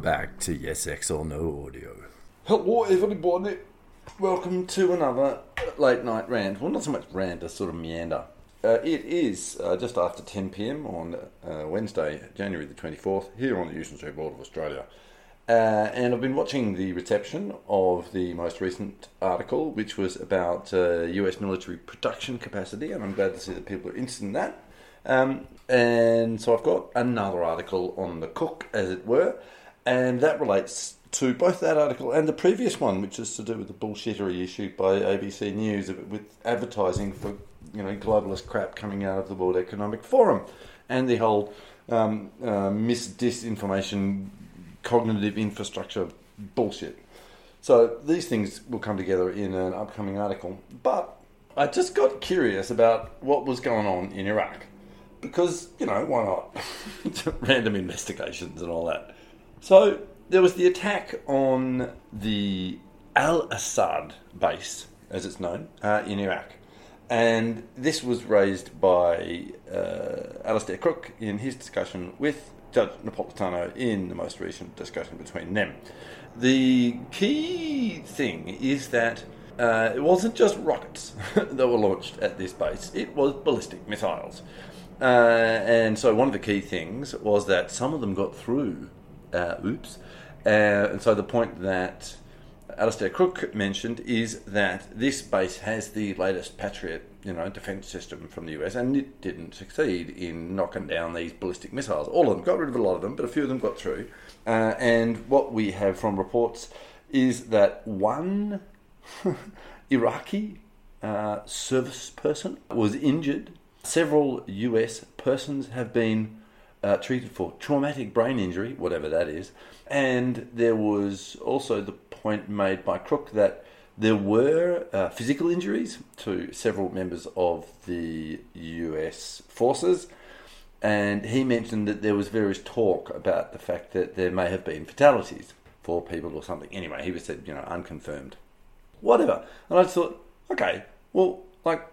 Welcome back to Yes X or No Audio. Hello, everybody. Welcome to another late night rant. Well, not so much rant, a sort of meander. Uh, it is uh, just after 10 pm on uh, Wednesday, January the 24th, here on the Street Board of Australia. Uh, and I've been watching the reception of the most recent article, which was about US uh, military production capacity, and I'm glad to see that people are interested in that. Um, and so I've got another article on the cook, as it were, and that relates to both that article and the previous one, which is to do with the bullshittery issue by ABC News with advertising for you know globalist crap coming out of the World Economic Forum, and the whole um, uh, mis disinformation cognitive infrastructure bullshit. So these things will come together in an upcoming article, but I just got curious about what was going on in Iraq because you know why not? Random investigations and all that. So there was the attack on the Al Assad base, as it's known, uh, in Iraq. And this was raised by uh, Alastair Crooke in his discussion with Judge Napolitano in the most recent discussion between them. The key thing is that uh, it wasn't just rockets that were launched at this base, it was ballistic missiles. Uh, and so one of the key things was that some of them got through. Uh, oops. Uh, and so the point that Alastair Crooke mentioned is that this base has the latest Patriot, you know, defence system from the US, and it didn't succeed in knocking down these ballistic missiles. All of them got rid of a lot of them, but a few of them got through. Uh, and what we have from reports is that one Iraqi uh, service person was injured Several US persons have been uh, treated for traumatic brain injury, whatever that is. And there was also the point made by Crooke that there were uh, physical injuries to several members of the US forces. And he mentioned that there was various talk about the fact that there may have been fatalities for people or something. Anyway, he was said, you know, unconfirmed. Whatever. And I thought, okay, well, like,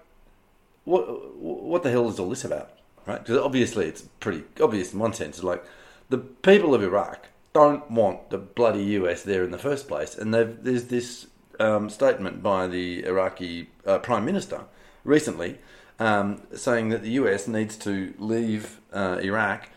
what what the hell is all this about? Right? Because obviously it's pretty obvious in one sense. It's like the people of Iraq don't want the bloody US there in the first place, and there's this um, statement by the Iraqi uh, Prime Minister recently um, saying that the US needs to leave uh, Iraq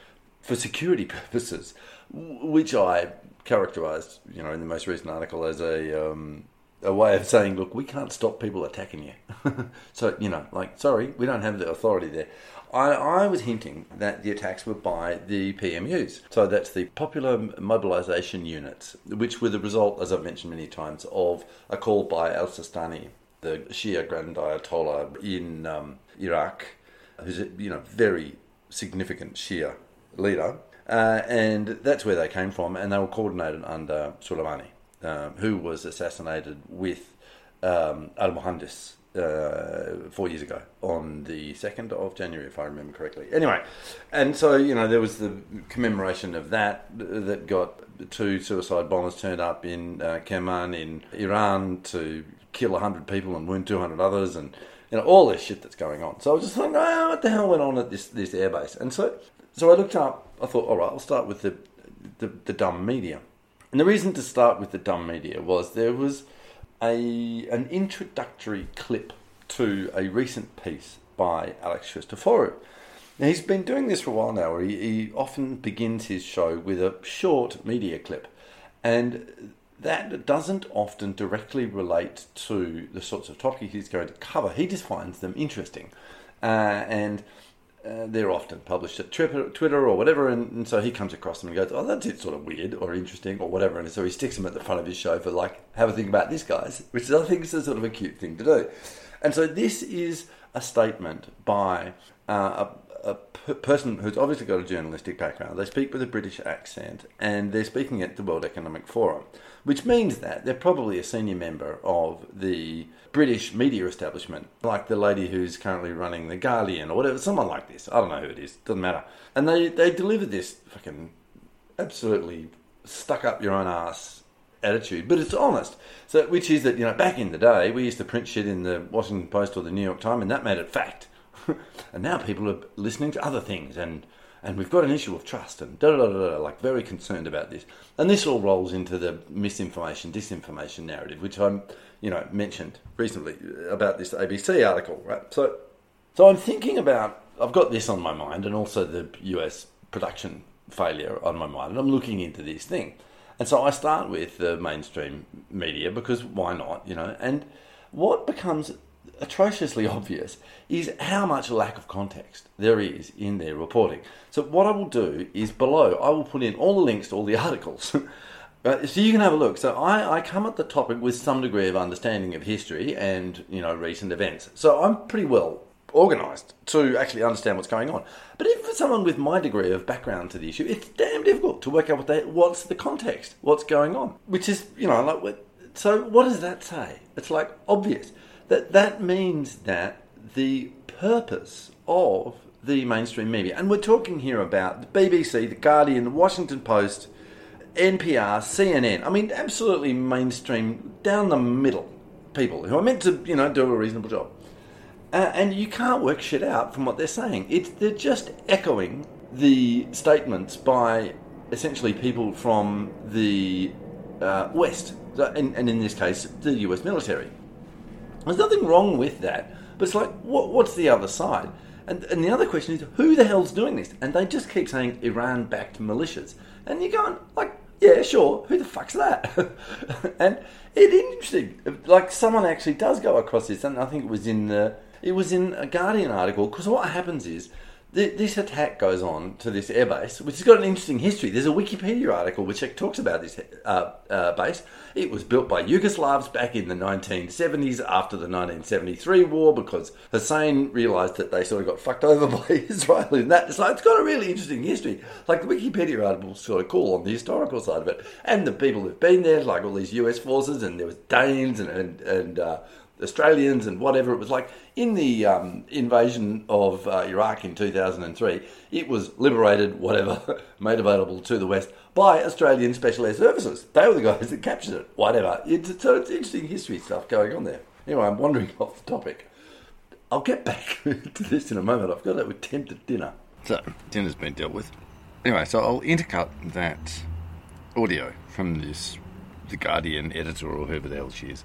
for security purposes, which I characterised, you know, in the most recent article as a um, a way of saying, look, we can't stop people attacking you. so, you know, like, sorry, we don't have the authority there. I, I, was hinting that the attacks were by the PMUs. So that's the Popular Mobilisation Units, which were the result, as I've mentioned many times, of a call by al Sistani, the Shia Grand Ayatollah in um, Iraq, who's a you know very significant Shia leader. Uh, and that's where they came from, and they were coordinated under Soleimani um, who was assassinated with um, Al Muhandis uh, four years ago on the 2nd of January, if I remember correctly. Anyway, and so, you know, there was the commemoration of that that got two suicide bombers turned up in uh, Kerman in Iran to kill 100 people and wound 200 others and, you know, all this shit that's going on. So I was just thinking, oh, what the hell went on at this, this airbase? And so, so I looked up, I thought, all right, I'll start with the, the, the dumb media. And the reason to start with the dumb media was there was a an introductory clip to a recent piece by Alex Christoforou. Now he's been doing this for a while now. He, he often begins his show with a short media clip, and that doesn't often directly relate to the sorts of topics he's going to cover. He just finds them interesting, uh, and uh, they're often published at Twitter or whatever, and, and, so he comes across them and goes, "Oh, that's it, sort of weird or interesting or whatever," and so he sticks them at the front of his show for like, "Have a think about this, guys," which I think is a sort of a cute thing to do. And so this is a statement by uh, a, person who's obviously got a journalistic background. They speak with a British accent, and they're speaking at the World Economic Forum, which means that they're probably a senior member of the British media establishment, like the lady who's currently running the Guardian or whatever, someone like this. I don't know who it is, doesn't matter. And they they deliver this fucking absolutely stuck up your own ass attitude, but it's honest. So, which is that you know, back in the day, we used to print shit in the Washington Post or the New York Times, and that made it fact. and now people are listening to other things and and we've got an issue of trust, and da da da da, like very concerned about this. And this all rolls into the misinformation, disinformation narrative, which I'm, you know, mentioned recently about this ABC article, right? So, so I'm thinking about, I've got this on my mind, and also the US production failure on my mind, and I'm looking into this thing. And so I start with the mainstream media because why not, you know? And what becomes atrociously obvious is how much lack of context there is in their reporting. So what I will do is below I will put in all the links to all the articles. Uh, so you can have a look. So I, I come at the topic with some degree of understanding of history and you know recent events. So I'm pretty well organised to actually understand what's going on. But even for someone with my degree of background to the issue, it's damn difficult to work out what they, what's the context, what's going on. Which is you know like so. What does that say? It's like obvious that that means that the purpose of the mainstream media, and we're talking here about the BBC, the Guardian, the Washington Post, NPR, CNN. I mean, absolutely mainstream, down the middle people who are meant to, you know, do a reasonable job. Uh, and you can't work shit out from what they're saying. It's they're just echoing the statements by essentially people from the uh, West, and, and in this case, the US military. There's nothing wrong with that, but it's like, what, what's the other side? And, and the other question is, who the hell's doing this? And they just keep saying Iran-backed militias, and you're going like, yeah, sure, who the fuck's that? and it's interesting, like someone actually does go across this, and I think it was in the, it was in a Guardian article because what happens is this attack goes on to this airbase, which has got an interesting history. There's a Wikipedia article which talks about this uh, uh, base. It was built by Yugoslavs back in the 1970s after the 1973 war because Hussein realised that they sort of got fucked over by Israel in that. So it's got a really interesting history. Like the Wikipedia article sort of cool on the historical side of it. And the people who've been there, like all these US forces, and there was Danes and, and, and uh, Australians and whatever it was like. In the um, invasion of uh, Iraq in 2003, it was liberated, whatever, made available to the West by Australian Special Air Services. They were the guys that captured it, whatever. It's, so it's interesting history stuff going on there. Anyway, I'm wandering off the topic. I'll get back to this in a moment. I've got that with tempted dinner. So, dinner's been dealt with. Anyway, so I'll intercut that audio from this, the Guardian editor or whoever the hell she is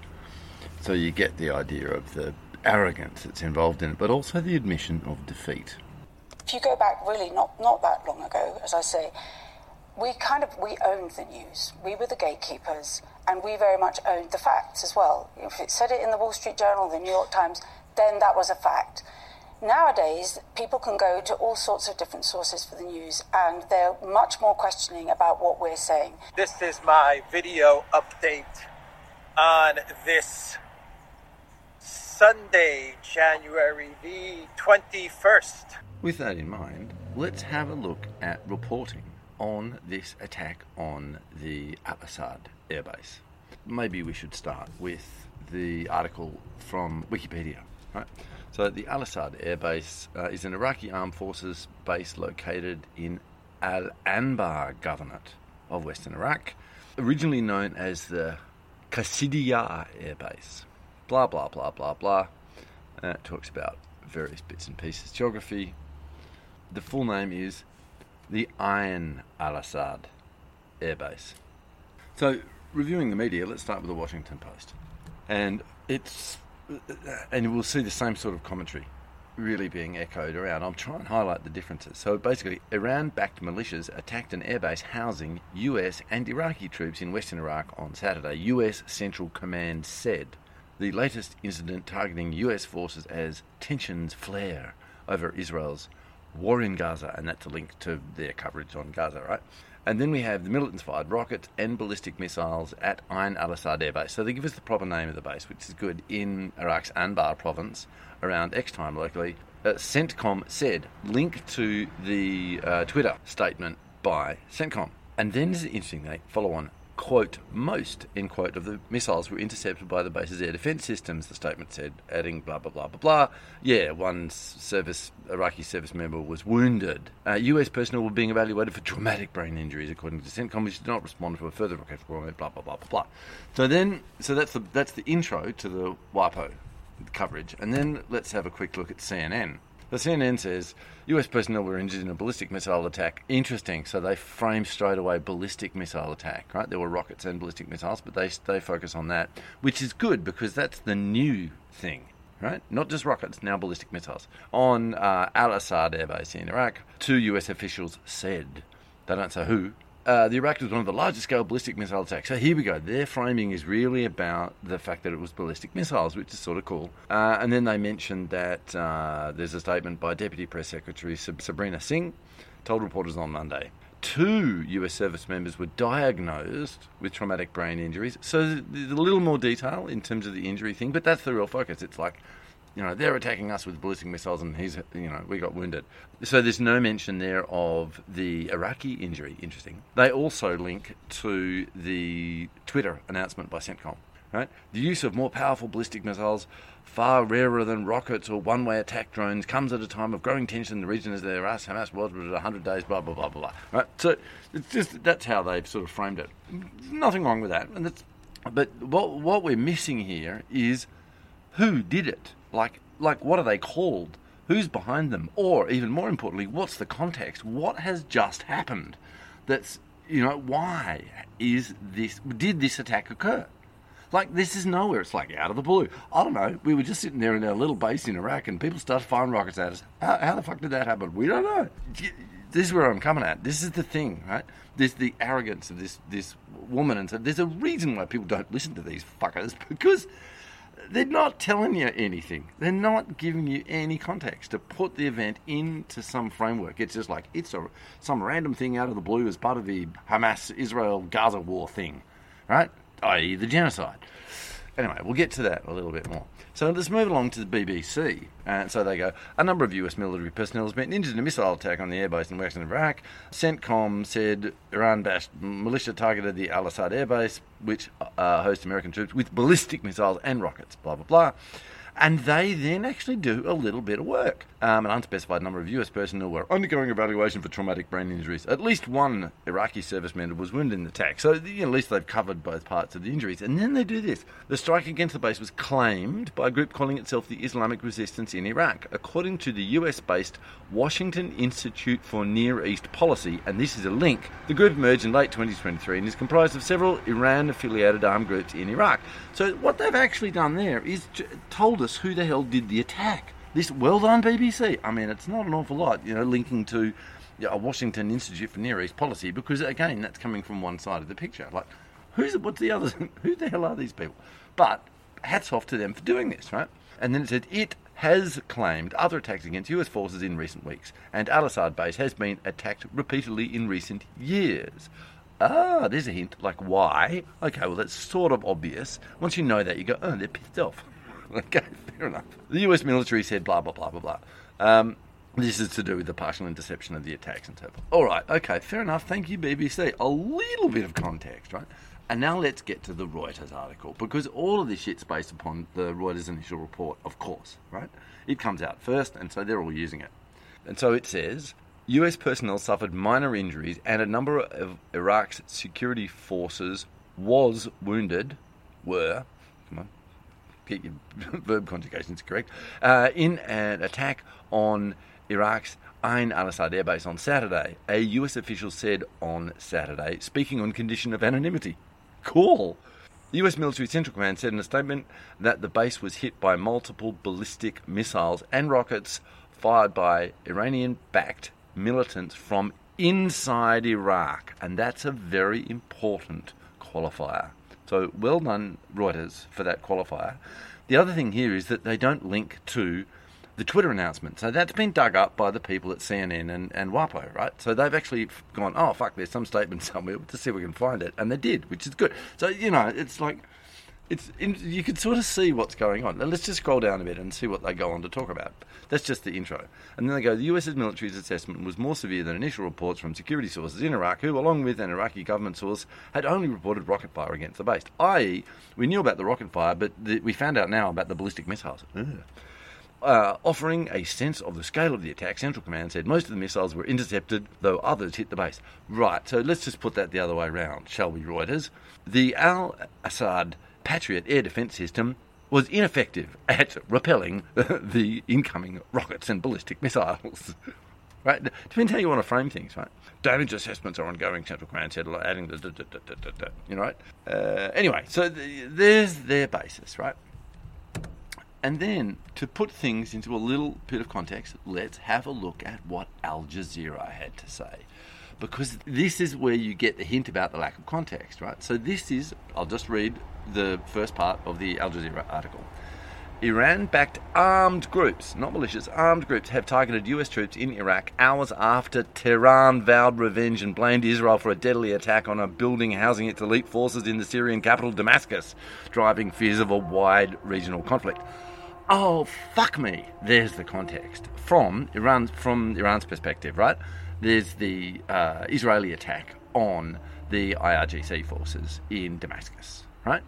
so you get the idea of the arrogance that's involved in it, but also the admission of defeat. If you go back really not, not that long ago, as I say, we kind of we owned the news. We were the gatekeepers, and we very much owned the facts as well. If it said it in the Wall Street Journal, the New York Times, then that was a fact. Nowadays, people can go to all sorts of different sources for the news, and they're much more questioning about what we're saying. This is my video update on this Sunday, January the 21st. With that in mind, let's have a look at reporting on this attack on the Al Assad airbase. Maybe we should start with the article from Wikipedia. Right? So, the Al Assad airbase uh, is an Iraqi armed forces base located in Al Anbar Governorate of Western Iraq, originally known as the Qasidiya airbase blah, blah, blah, blah, blah. Uh, it talks about various bits and pieces, geography. The full name is the Ayn al Assad Air Base. So, reviewing the media, let's start with the Washington Post. And it's, and we'll see the same sort of commentary really being echoed around. I'll try and highlight the differences. So basically, Iran backed militias attacked an airbase housing US and Iraqi troops in western Iraq on Saturday, US Central Command said the latest incident targeting US forces as tensions flare over Israel's war in Gaza, and that's a link to their coverage on Gaza, right? And then we have the militants fired rockets and ballistic missiles at Ain al Assad Air Base. So they give us the proper name of the base, which is good, in Iraq's Anbar province, around X time locally. Uh, CENTCOM said, link to the uh, Twitter statement by CENTCOM. And then an interesting they follow on quote, most, end quote, of the missiles were intercepted by the base's air defense systems, the statement said, adding blah, blah, blah, blah, blah. Yeah, one service, Iraqi service member was wounded. Uh, US personnel were being evaluated for traumatic brain injuries, according to CENTCOM, which did not respond to a further request for blah, blah, blah, blah, blah. So then, so that's the, that's the intro to the WAPO coverage. And then let's have a quick look at CNN. But CNN says US personnel were injured in a ballistic missile attack. Interesting. So they frame straight away ballistic missile attack, right? There were rockets and ballistic missiles, but they, they focus on that, which is good because that's the new thing right? Not just rockets, now ballistic missiles. On uh, Al Assad Air Base in Iraq, two US officials said, they don't say who, uh, the Iraq was one of the largest scale ballistic missile attacks. So here we go. Their framing is really about the fact that it was ballistic missiles, which is sort of cool. Uh, and then they mentioned that uh, there's a statement by Deputy Press Secretary Sabrina Singh, told reporters on Monday. Two US service members were diagnosed with traumatic brain injuries. So there's a little more detail in terms of the injury thing, but that's the real focus. It's like you know, they're attacking us with ballistic missiles and he's, you know, we got wounded. So there's no mention there of the Iraqi injury. Interesting. They also link to the Twitter announcement by CENTCOM, right? The use of more powerful ballistic missiles, far rarer than rockets or one way attack drones, comes at a time of growing tension in the region as there are Hamas was at 100 days, blah, blah, blah, blah, blah. Right? So it's just, that's how they've sort of framed it. There's Nothing wrong with that. And that's, but what, what we're missing here is who did it? Like, like what are they called? Who's behind them? Or even more importantly, what's the context? What has just happened? That's you know why is this? Did this attack occur? Like this is nowhere. It's like out of the blue. I don't know. We were just sitting there in our little base in Iraq, and people started firing rockets at us. How, how the fuck did that happen? We don't know. This is where I'm coming at. This is the thing, right? This the arrogance of this this woman, and so there's a reason why people don't listen to these fuckers because they're not telling you anything. They're not giving you any context to put the event into some framework. It's just like it's a some random thing out of the blue as part of the Hamas Israel Gaza war thing, right? I.e., the genocide. Anyway, we'll get to that a little bit more. So let's move along to the BBC. And so they go, a number of US military personnel has been injured in a missile attack on the airbase in western Iraq. CENTCOM said Iran bashed militia targeted the Al Assad airbase, which uh, hosts American troops, with ballistic missiles and rockets, blah, blah, blah and they then actually do a little bit of work. Um, an unspecified number of US personnel were undergoing evaluation for traumatic brain injuries. At least one Iraqi serviceman was wounded in the attack, so you know, at least they've covered both parts of the injuries. And then they do this. The strike against the base was claimed by a group calling itself the Islamic Resistance in Iraq, according to the US based Washington Institute for Near East Policy, and this is a link. The group emerged in late 2023 and is comprised of several Iran affiliated armed groups in Iraq. So, what they've actually done there is told us who the hell did the attack. This, well done, BBC. I mean, it's not an awful lot, you know, linking to a Washington Institute for Near East Policy, because again, that's coming from one side of the picture. Like, who's what's the others? who the hell are these people? But hats off to them for doing this, right? And then it said it has claimed other attacks against US forces in recent weeks, and Al Assad base has been attacked repeatedly in recent years. Ah, there's a hint. Like, why? Okay, well, that's sort of obvious. Once you know that, you go, oh, they're pissed off. okay, fair enough. The US military said blah, blah, blah, blah, blah. Um, this is to do with the partial interception of the attacks and so forth. All right, okay, fair enough. Thank you, BBC. A little bit of context, right? And now let's get to the Reuters article because all of this shit's based upon the Reuters initial report, of course, right? It comes out first, and so they're all using it. And so it says US personnel suffered minor injuries, and a number of Iraq's security forces was wounded, were, come on, get your verb conjugations correct, uh, in an attack on Iraq's Ain al Assad airbase on Saturday, a US official said on Saturday, speaking on condition of anonymity. Cool. The US Military Central Command said in a statement that the base was hit by multiple ballistic missiles and rockets fired by Iranian backed militants from inside Iraq. And that's a very important qualifier. So well done, Reuters, for that qualifier. The other thing here is that they don't link to the Twitter announcement. So that's been dug up by the people at CNN and, and WAPO, right? So they've actually gone, oh, fuck, there's some statement somewhere to see if we can find it. And they did, which is good. So, you know, it's like, it's you can sort of see what's going on. Now, let's just scroll down a bit and see what they go on to talk about. That's just the intro. And then they go, the US's military's assessment was more severe than initial reports from security sources in Iraq, who, along with an Iraqi government source, had only reported rocket fire against the base. I.e., we knew about the rocket fire, but the, we found out now about the ballistic missiles. Uh, offering a sense of the scale of the attack, Central Command said most of the missiles were intercepted, though others hit the base. Right, so let's just put that the other way around, shall we, Reuters? The Al Assad Patriot air defense system was ineffective at repelling the incoming rockets and ballistic missiles. Right? Depends how you want to frame things, right? Damage assessments are ongoing, Central Command said, adding the, da, da, da, da, da, you know, right? Uh, anyway, so the, there's their basis, right? And then, to put things into a little bit of context, let's have a look at what Al Jazeera had to say. Because this is where you get the hint about the lack of context, right? So, this is, I'll just read the first part of the Al Jazeera article. Iran backed armed groups, not militias, armed groups have targeted US troops in Iraq hours after Tehran vowed revenge and blamed Israel for a deadly attack on a building housing its elite forces in the Syrian capital Damascus, driving fears of a wide regional conflict. Oh, fuck me. There's the context. From Iran, from Iran's perspective, right? There's the uh, Israeli attack on the IRGC forces in Damascus, right?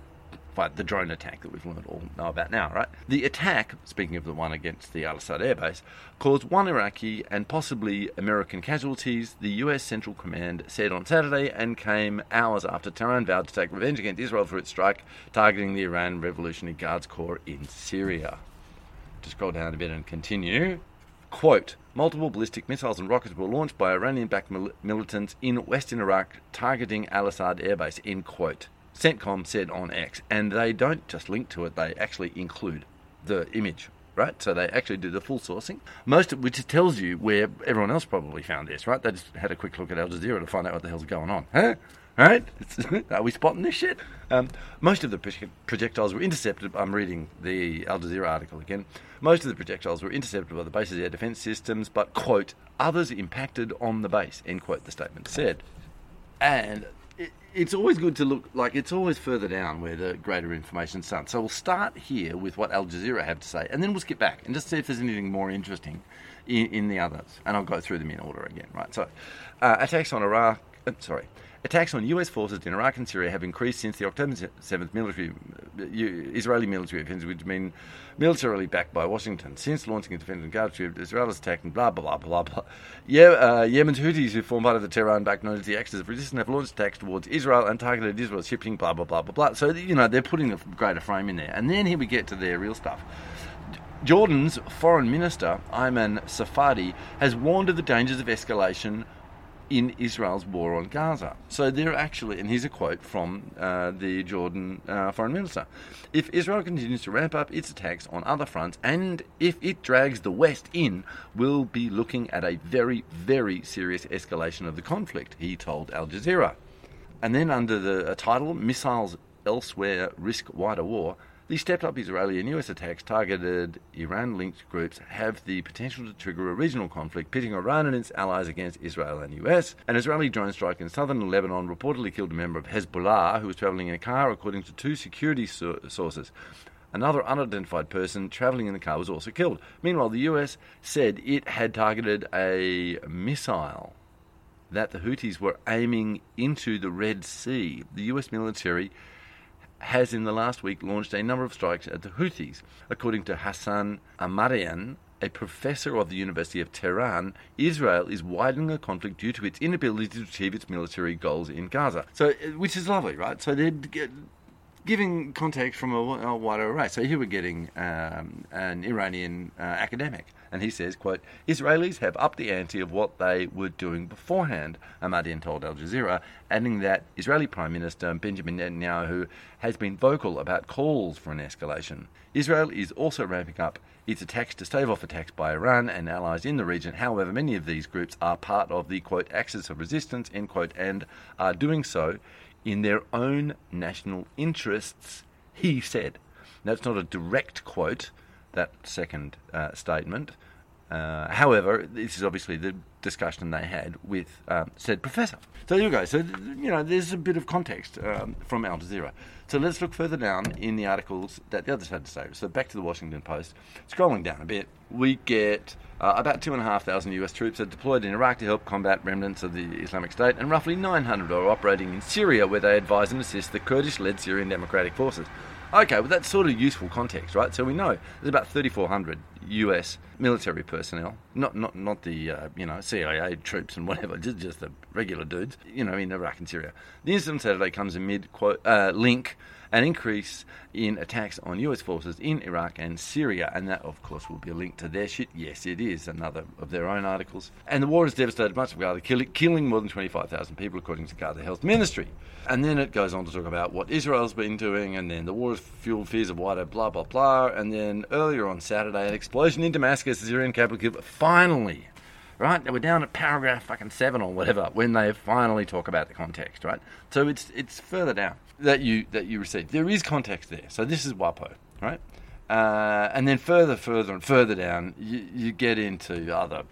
By the drone attack that we've learned all know about now, right? The attack, speaking of the one against the Al Assad airbase, caused one Iraqi and possibly American casualties, the US Central Command said on Saturday, and came hours after Tehran vowed to take revenge against Israel for its strike targeting the Iran Revolutionary Guards Corps in Syria. To scroll down a bit and continue. Quote, multiple ballistic missiles and rockets were launched by Iranian-backed mil- militants in western Iraq targeting Al-Assad airbase, end quote. CENTCOM said on X, and they don't just link to it, they actually include the image, right? So they actually do the full sourcing. Most of which tells you where everyone else probably found this, right? They just had a quick look at Al Jazeera to find out what the hell's going on. Huh? Right? Are we spotting this shit? Um, most of the projectiles were intercepted. I'm reading the Al Jazeera article again. Most of the projectiles were intercepted by the base's air defence systems, but, quote, others impacted on the base, end quote, the statement said. And it's always good to look, like, it's always further down where the greater information starts. So we'll start here with what Al Jazeera have to say, and then we'll skip back and just see if there's anything more interesting in, in the others. And I'll go through them in order again, right? So, uh, attacks on Iraq, uh, sorry. Attacks on US forces in Iraq and Syria have increased since the October 7th military, uh, Israeli military offensive, which been militarily backed by Washington. Since launching a defensive guard troop, Israel has attacked and blah, blah, blah, blah, blah. Yeah, uh, Yemen's Houthis, who form part of the Tehran-backed known as the Axis of Resistance, have launched attacks towards Israel and targeted Israel's shipping, blah, blah, blah, blah, blah. So, you know, they're putting a greater frame in there. And then here we get to their real stuff. Jordan's foreign minister, Ayman Safadi, has warned of the dangers of escalation in Israel's war on Gaza. So they're actually, and here's a quote from uh, the Jordan uh, foreign minister If Israel continues to ramp up its attacks on other fronts, and if it drags the West in, we'll be looking at a very, very serious escalation of the conflict, he told Al Jazeera. And then under the title, Missiles Elsewhere Risk Wider War, these stepped up Israeli and US attacks targeted Iran linked groups have the potential to trigger a regional conflict pitting Iran and its allies against Israel and US. An Israeli drone strike in southern Lebanon reportedly killed a member of Hezbollah who was traveling in a car, according to two security so- sources. Another unidentified person traveling in the car was also killed. Meanwhile, the US said it had targeted a missile that the Houthis were aiming into the Red Sea. The US military has in the last week launched a number of strikes at the Houthis. According to Hassan Ahmadian, a professor of the University of Tehran, Israel is widening the conflict due to its inability to achieve its military goals in Gaza. So, uh, which is lovely, right? So they're giving context from a, a wider array. So here we're getting um, an Iranian uh, academic and he says, quote, Israelis have upped the ante of what they were doing beforehand, Ahmadian told Al Jazeera, adding that Israeli Prime Minister Benjamin Netanyahu has been vocal about calls for an escalation. Israel is also ramping up its attacks to stave off attacks by Iran and allies in the region. However, many of these groups are part of the, quote, axis of resistance, end quote, and are doing so in their own national interests, he said. That's not a direct quote that second uh, statement. Uh, however, this is obviously the discussion they had with um, said professor. So there you go. So, you know, there's a bit of context um, from Al Jazeera. So let's look further down in the articles that the others had to say. So back to the Washington Post. Scrolling down a bit, we get uh, about 2,500 US troops are deployed in Iraq to help combat remnants of the Islamic State, and roughly 900 are operating in Syria, where they advise and assist the Kurdish led Syrian Democratic Forces. Okay, well, that's sort of useful context, right? So we know there's about 3,400 U.S. military personnel, not not not the uh, you know CIA troops and whatever, just just the regular dudes, you know, in Iraq and Syria. The incident Saturday comes amid quote uh, link an increase in attacks on US forces in Iraq and Syria, and that, of course, will be a link to their shit. Yes, it is, another of their own articles. And the war has devastated much of Gaza, killing more than 25,000 people, according to Gaza Health Ministry. And then it goes on to talk about what Israel's been doing, and then the war has fueled fears of wider blah, blah, blah. And then earlier on Saturday, it an explosion in Damascus, the Syrian capital, finally right? They were down at paragraph fucking seven or whatever when they finally talk about the context, right? So it's it's further down that you that you receive. There is context there. So this is WAPO, right? Uh, and then further, further, and further down, you, you get into other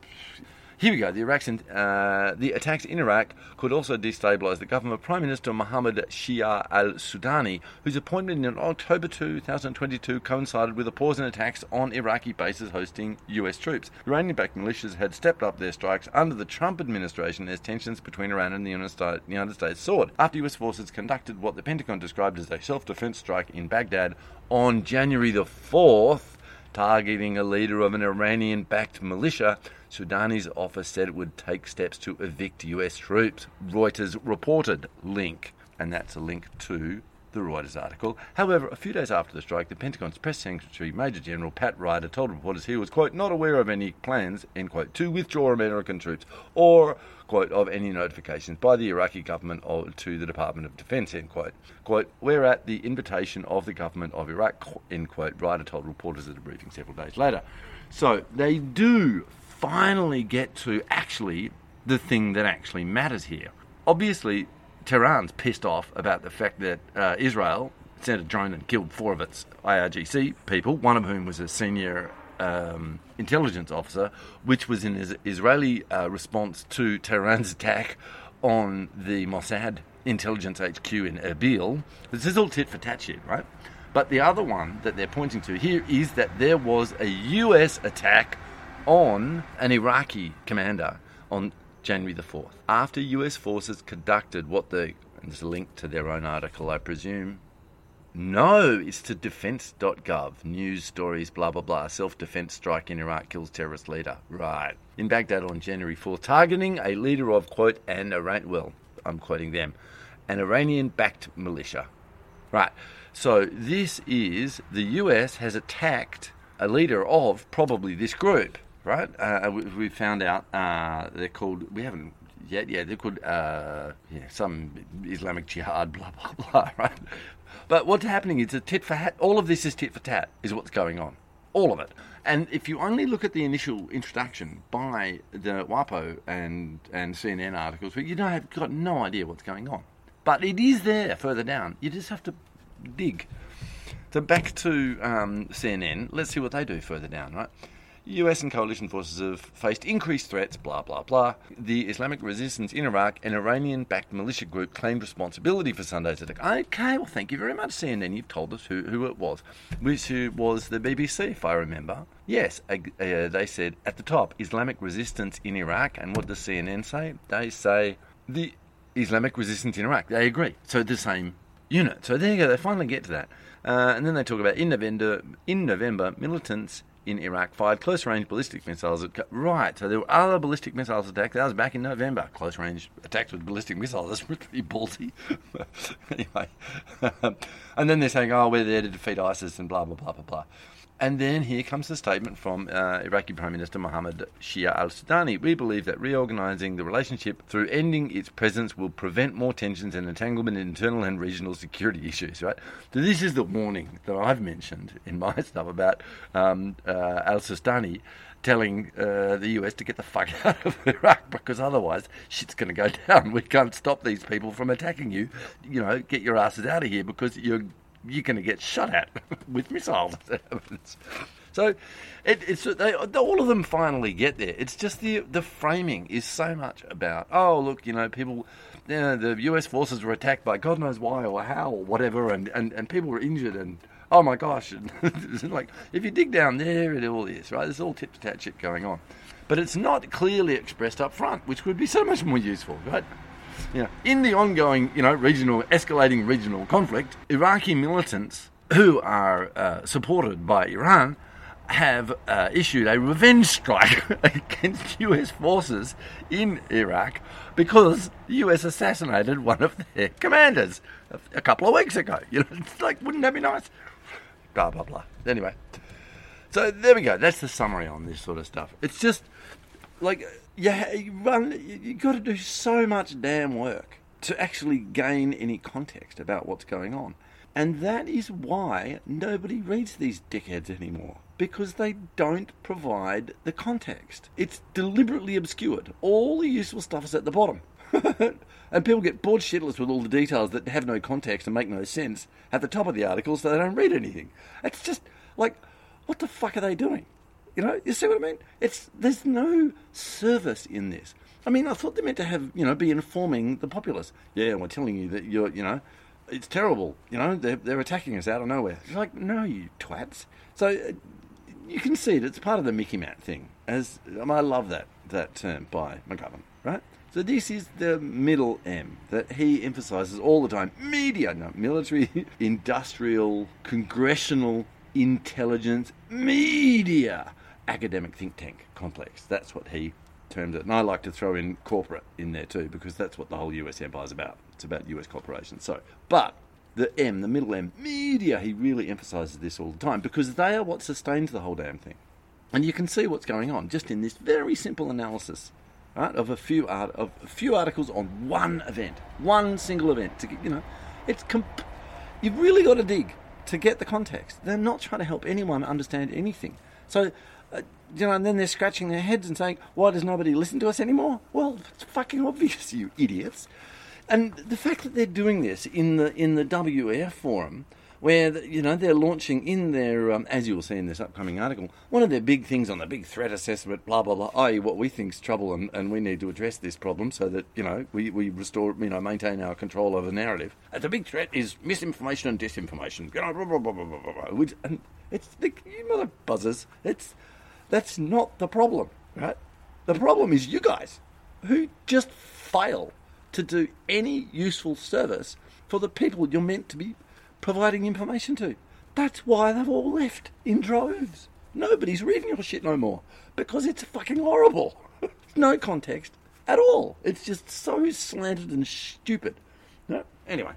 here we go. The, Iraqs, uh, the attacks in Iraq could also destabilise the government of Prime Minister Mohammed Shia al Sudani, whose appointment in October 2022 coincided with a pause in attacks on Iraqi bases hosting US troops. Iranian backed militias had stepped up their strikes under the Trump administration as tensions between Iran and the United States soared, after US forces conducted what the Pentagon described as a self defense strike in Baghdad on January the 4th targeting a leader of an Iranian backed militia, Sudani's office said it would take steps to evict US troops. Reuters reported. Link. And that's a link to the Reuters article. However, a few days after the strike, the Pentagon's press secretary, Major General Pat Ryder, told reporters he was, quote, not aware of any plans, end quote, to withdraw American troops or, quote, of any notifications by the Iraqi government or to the Department of Defense, end quote. Quote, we're at the invitation of the government of Iraq, end quote, Ryder told reporters at a briefing several days later. So they do finally get to actually the thing that actually matters here. Obviously, Tehran's pissed off about the fact that uh, Israel sent a drone and killed four of its IRGC people, one of whom was a senior um, intelligence officer, which was an Israeli uh, response to Tehran's attack on the Mossad intelligence HQ in Erbil. This is all tit for tat shit, right? But the other one that they're pointing to here is that there was a US attack on an Iraqi commander on January the 4th. After US forces conducted what the, and there's a link to their own article, I presume. No, it's to defense.gov. News stories, blah, blah, blah. Self defense strike in Iraq kills terrorist leader. Right. In Baghdad on January 4th, targeting a leader of, quote, an Iran, well, I'm quoting them, an Iranian backed militia. Right. So this is the US has attacked a leader of probably this group right? Uh, we, we, found out uh, they're called. We haven't yet. Yeah, they're called. Uh, yeah, some Islamic Jihad. Blah blah blah. Right. But what's happening is a tit for tat. All of this is tit for tat. Is what's going on. All of it. And if you only look at the initial introduction by the WAPO and and CNN articles, you don't have got no idea what's going on. But it is there further down. You just have to dig. So back to um, CNN. Let's see what they do further down, right? US and coalition forces have faced increased threats, blah, blah, blah. The Islamic resistance in Iraq, an Iranian backed militia group, claimed responsibility for Sunday's attack. Okay, well, thank you very much, CNN. You've told us who, who it was, which was the BBC, if I remember. Yes, uh, they said at the top Islamic resistance in Iraq. And what does CNN say? They say the Islamic resistance in Iraq. They agree. So the same unit. So there you go. They finally get to that. Uh, and then they talk about in November, in November, militants in Iraq fired close range ballistic missiles. At, right, so there were other ballistic missiles attacks. That was back in November. Close range attacks with ballistic missiles. That's pretty ballsy. anyway. and then they're saying, oh, we're there to defeat ISIS and blah, blah, blah, blah, blah. And then here comes the statement from uh, Iraqi Prime Minister Mohammed Shia al Sudani. We believe that reorganizing the relationship through ending its presence will prevent more tensions and entanglement in internal and regional security issues, right? So, this is the warning that I've mentioned in my stuff about um, uh, al Sudani telling uh, the US to get the fuck out of Iraq because otherwise shit's going to go down. We can't stop these people from attacking you. You know, get your asses out of here because you're you're going to get shot at with missiles. so it, it's they, all of them finally get there. It's just the the framing is so much about oh look you know people you know, the U.S. forces were attacked by God knows why or how or whatever and, and, and people were injured and oh my gosh like if you dig down there it all is right. There's all tit for tat shit going on, but it's not clearly expressed up front, which would be so much more useful, right? You know, in the ongoing, you know, regional, escalating regional conflict, Iraqi militants who are uh, supported by Iran have uh, issued a revenge strike against US forces in Iraq because the US assassinated one of their commanders a, couple of weeks ago. You know, it's like, wouldn't that be nice? Blah, blah, blah. Anyway, so there we go. That's the summary on this sort of stuff. It's just like, yeah, you run, you, got to do so much damn work to actually gain any context about what's going on. And that is why nobody reads these dickheads anymore. Because they don't provide the context. It's deliberately obscured. All the useful stuff is at the bottom. and people get bored shitless with all the details that have no context and make no sense at the top of the article so they don't read anything. It's just like, what the fuck are they doing? You know, you see what I mean? It's there's no service in this. I mean, I thought they meant to have, you know, be informing the populace. Yeah, we're telling you that you're, you know, it's terrible. You know, they're, they're attacking us out of nowhere. It's like, no, you twats. So uh, you can see it. It's part of the Mickey Mouse thing. As I, I love that that term by McGovern, right? So this is the middle M that he emphasises all the time: media, no, military, industrial, congressional, intelligence, media, academic think tank complex. That's what he terms it. And I like to throw in corporate in there too because that's what the whole US empire is about. It's about US corporations. So, but the M, the middle M, media, he really emphasises this all the time because they are what sustains the whole damn thing. And you can see what's going on just in this very simple analysis, right, of a few art of a few articles on one event, one single event. To you know, it's comp- you've really got to dig to get the context. They're not trying to help anyone understand anything. So uh, you know, and then they're scratching their heads and saying, "Why does nobody listen to us anymore?" Well, it's fucking obvious, you idiots. And the fact that they're doing this in the in the WEF forum, where you know they're launching in their, um, as you will see in this upcoming article, one of their big things on the big threat assessment, blah blah blah, i.e., what we think's trouble, and, and we need to address this problem so that you know we, we restore, you know, maintain our control over the narrative. The big threat is misinformation and disinformation. You know, blah blah blah blah blah blah. Which, and it's you mother buzzers. It's that's not the problem, right? The problem is you guys who just fail to do any useful service for the people you're meant to be providing information to. That's why they've all left in droves. Nobody's reading your shit no more because it's fucking horrible. no context at all. It's just so slanted and stupid. No? Anyway,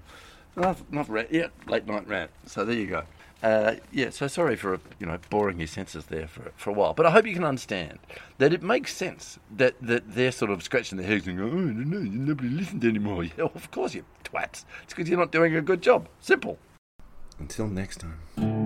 enough, enough rant. Yeah, late night rant. So there you go. Uh, yeah, so sorry for you know boring your senses there for for a while, but I hope you can understand that it makes sense that, that they're sort of scratching their heads and going, "Oh no, no, nobody listens anymore." Yeah, well, of course you twats. It's because you're not doing a good job. Simple. Until next time.